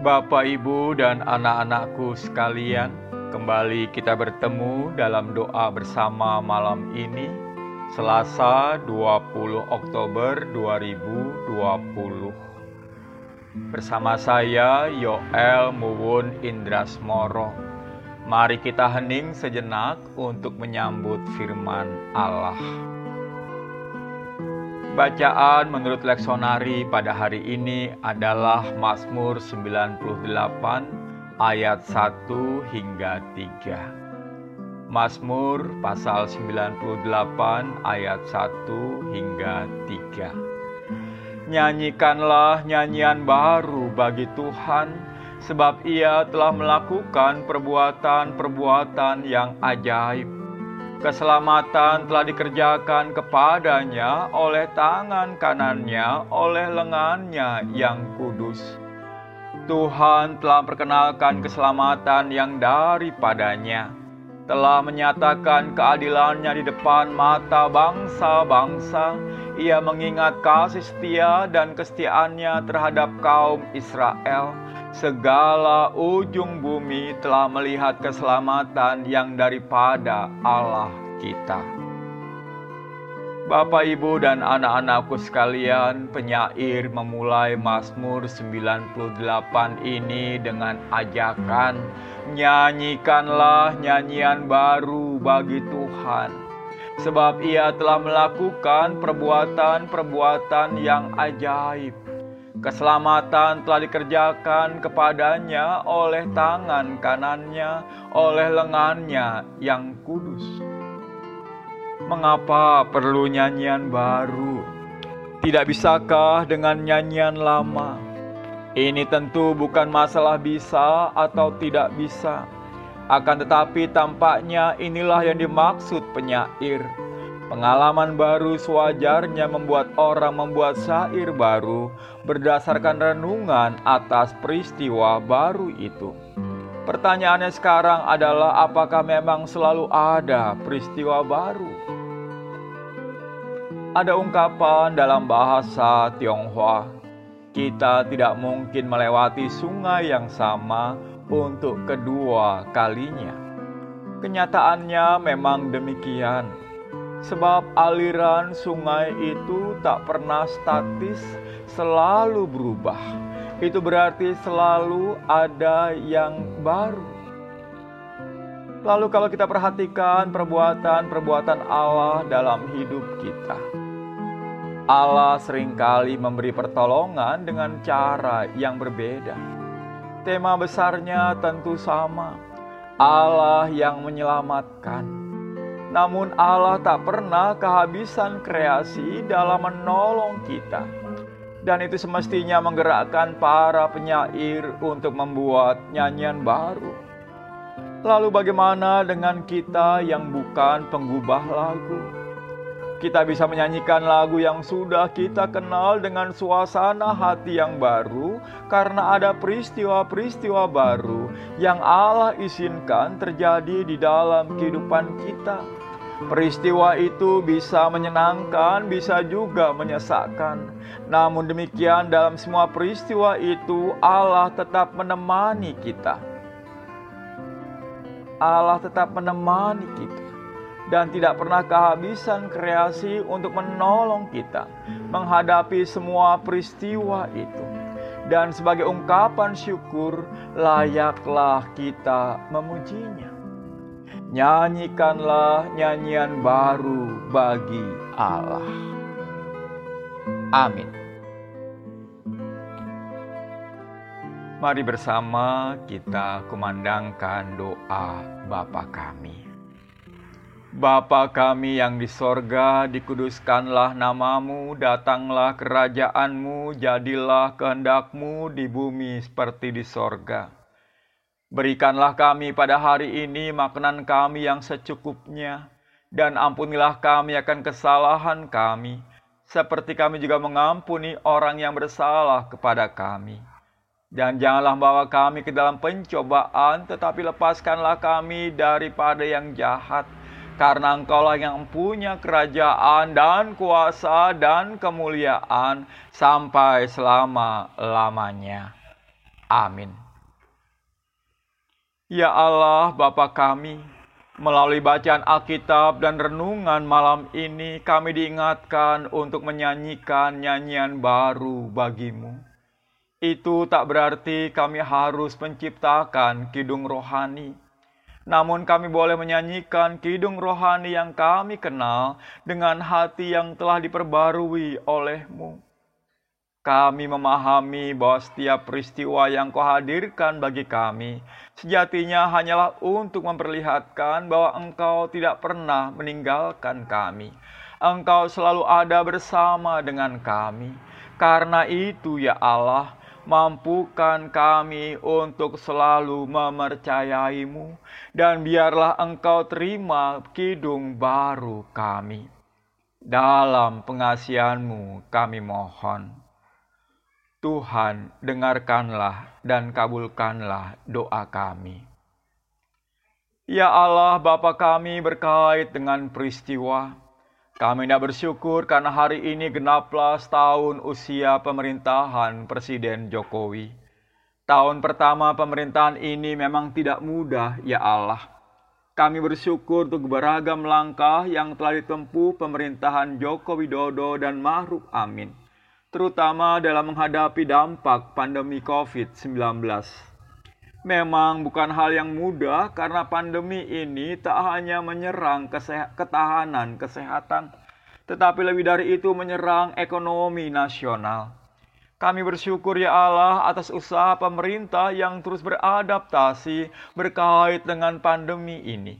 Bapak, Ibu, dan anak-anakku sekalian, kembali kita bertemu dalam doa bersama malam ini, Selasa 20 Oktober 2020. Bersama saya, Yoel Muwun Indrasmoro. Mari kita hening sejenak untuk menyambut firman Allah. Bacaan menurut leksonari pada hari ini adalah Mazmur 98 ayat 1 hingga 3. Mazmur pasal 98 ayat 1 hingga 3. Nyanyikanlah nyanyian baru bagi Tuhan sebab ia telah melakukan perbuatan-perbuatan yang ajaib Keselamatan telah dikerjakan kepadanya oleh tangan kanannya, oleh lengannya yang kudus. Tuhan telah perkenalkan keselamatan yang daripadanya, telah menyatakan keadilannya di depan mata bangsa-bangsa. Ia mengingat kasih setia dan kesetiaannya terhadap kaum Israel segala ujung bumi telah melihat keselamatan yang daripada Allah kita. Bapak, Ibu, dan anak-anakku sekalian, penyair memulai Mazmur 98 ini dengan ajakan Nyanyikanlah nyanyian baru bagi Tuhan Sebab ia telah melakukan perbuatan-perbuatan yang ajaib Keselamatan telah dikerjakan kepadanya oleh tangan kanannya, oleh lengannya yang kudus. Mengapa perlu nyanyian baru? Tidak bisakah dengan nyanyian lama? Ini tentu bukan masalah bisa atau tidak bisa. Akan tetapi tampaknya inilah yang dimaksud penyair Pengalaman baru sewajarnya membuat orang membuat syair baru berdasarkan renungan atas peristiwa baru itu. Pertanyaannya sekarang adalah apakah memang selalu ada peristiwa baru? Ada ungkapan dalam bahasa Tionghoa, kita tidak mungkin melewati sungai yang sama untuk kedua kalinya. Kenyataannya memang demikian Sebab aliran sungai itu tak pernah statis, selalu berubah. Itu berarti selalu ada yang baru. Lalu kalau kita perhatikan perbuatan-perbuatan Allah dalam hidup kita. Allah sering kali memberi pertolongan dengan cara yang berbeda. Tema besarnya tentu sama. Allah yang menyelamatkan namun Allah tak pernah kehabisan kreasi dalam menolong kita. Dan itu semestinya menggerakkan para penyair untuk membuat nyanyian baru. Lalu bagaimana dengan kita yang bukan penggubah lagu? Kita bisa menyanyikan lagu yang sudah kita kenal dengan suasana hati yang baru karena ada peristiwa-peristiwa baru yang Allah izinkan terjadi di dalam kehidupan kita. Peristiwa itu bisa menyenangkan, bisa juga menyesakkan. Namun demikian, dalam semua peristiwa itu, Allah tetap menemani kita. Allah tetap menemani kita dan tidak pernah kehabisan kreasi untuk menolong kita menghadapi semua peristiwa itu. Dan sebagai ungkapan syukur, layaklah kita memujinya. Nyanyikanlah nyanyian baru bagi Allah. Amin. Mari bersama kita kumandangkan doa Bapa kami. Bapa kami yang di sorga, dikuduskanlah namamu, datanglah kerajaanmu, jadilah kehendakmu di bumi seperti di sorga. Berikanlah kami pada hari ini makanan kami yang secukupnya, dan ampunilah kami akan kesalahan kami, seperti kami juga mengampuni orang yang bersalah kepada kami. Dan janganlah bawa kami ke dalam pencobaan, tetapi lepaskanlah kami daripada yang jahat, karena Engkaulah yang punya kerajaan dan kuasa dan kemuliaan sampai selama-lamanya. Amin. Ya Allah, Bapa kami, melalui bacaan Alkitab dan renungan malam ini kami diingatkan untuk menyanyikan nyanyian baru bagimu. Itu tak berarti kami harus menciptakan kidung rohani. Namun kami boleh menyanyikan kidung rohani yang kami kenal dengan hati yang telah diperbarui olehmu. Kami memahami bahwa setiap peristiwa yang kau hadirkan bagi kami sejatinya hanyalah untuk memperlihatkan bahwa engkau tidak pernah meninggalkan kami. Engkau selalu ada bersama dengan kami. Karena itu ya Allah, mampukan kami untuk selalu memercayaimu dan biarlah engkau terima kidung baru kami. Dalam pengasihanmu kami mohon. Tuhan, dengarkanlah dan kabulkanlah doa kami. Ya Allah, Bapa kami berkait dengan peristiwa. Kami tidak bersyukur karena hari ini genaplah tahun usia pemerintahan Presiden Jokowi. Tahun pertama pemerintahan ini memang tidak mudah, ya Allah. Kami bersyukur untuk beragam langkah yang telah ditempuh pemerintahan Joko Widodo dan Ma'ruf Amin terutama dalam menghadapi dampak pandemi COVID-19. Memang bukan hal yang mudah karena pandemi ini tak hanya menyerang ketahanan kesehatan, tetapi lebih dari itu menyerang ekonomi nasional. Kami bersyukur ya Allah atas usaha pemerintah yang terus beradaptasi berkait dengan pandemi ini.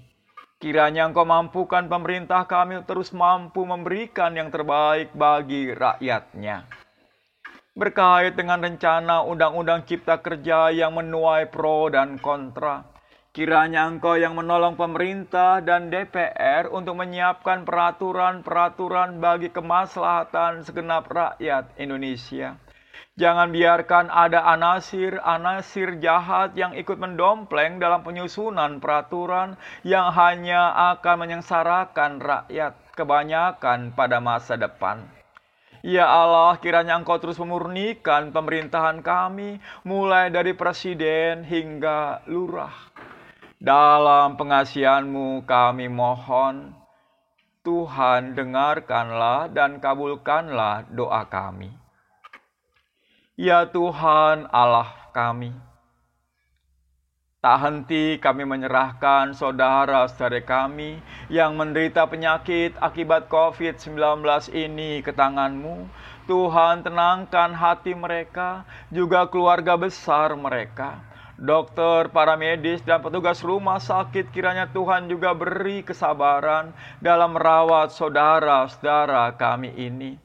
Kiranya Engkau mampukan pemerintah kami terus mampu memberikan yang terbaik bagi rakyatnya berkait dengan rencana Undang-Undang Cipta Kerja yang menuai pro dan kontra. Kiranya Engkau yang menolong pemerintah dan DPR untuk menyiapkan peraturan-peraturan bagi kemaslahatan segenap rakyat Indonesia. Jangan biarkan ada anasir-anasir jahat yang ikut mendompleng dalam penyusunan peraturan yang hanya akan menyengsarakan rakyat kebanyakan pada masa depan. Ya Allah, kiranya Engkau terus memurnikan pemerintahan kami, mulai dari presiden hingga lurah. Dalam pengasihanmu kami mohon, Tuhan dengarkanlah dan kabulkanlah doa kami. Ya Tuhan Allah kami, Tak henti kami menyerahkan saudara-saudara kami yang menderita penyakit akibat COVID-19 ini ke tanganmu. Tuhan tenangkan hati mereka, juga keluarga besar mereka. Dokter, para medis, dan petugas rumah sakit kiranya Tuhan juga beri kesabaran dalam merawat saudara-saudara kami ini.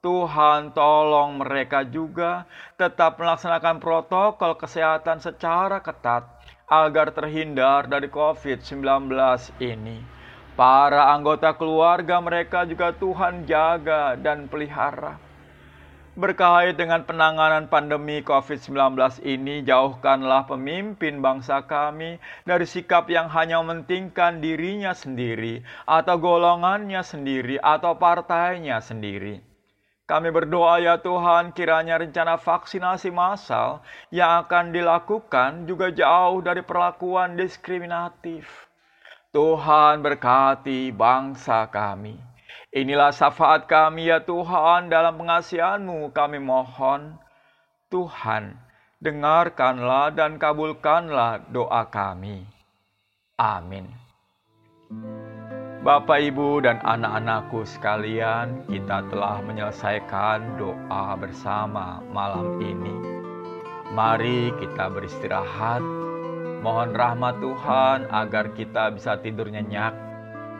Tuhan tolong mereka juga tetap melaksanakan protokol kesehatan secara ketat agar terhindar dari COVID-19 ini. Para anggota keluarga mereka juga Tuhan jaga dan pelihara. Berkait dengan penanganan pandemi COVID-19 ini, jauhkanlah pemimpin bangsa kami dari sikap yang hanya mementingkan dirinya sendiri, atau golongannya sendiri, atau partainya sendiri kami berdoa ya Tuhan kiranya rencana vaksinasi massal yang akan dilakukan juga jauh dari perlakuan diskriminatif. Tuhan berkati bangsa kami. Inilah syafaat kami ya Tuhan dalam pengasihanmu kami mohon. Tuhan, dengarkanlah dan kabulkanlah doa kami. Amin. Bapak, Ibu, dan anak-anakku sekalian, kita telah menyelesaikan doa bersama malam ini. Mari kita beristirahat, mohon rahmat Tuhan agar kita bisa tidur nyenyak,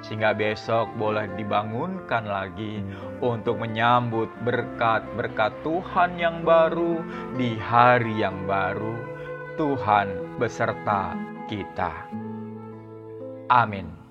sehingga besok boleh dibangunkan lagi untuk menyambut berkat-berkat Tuhan yang baru di hari yang baru. Tuhan beserta kita. Amin.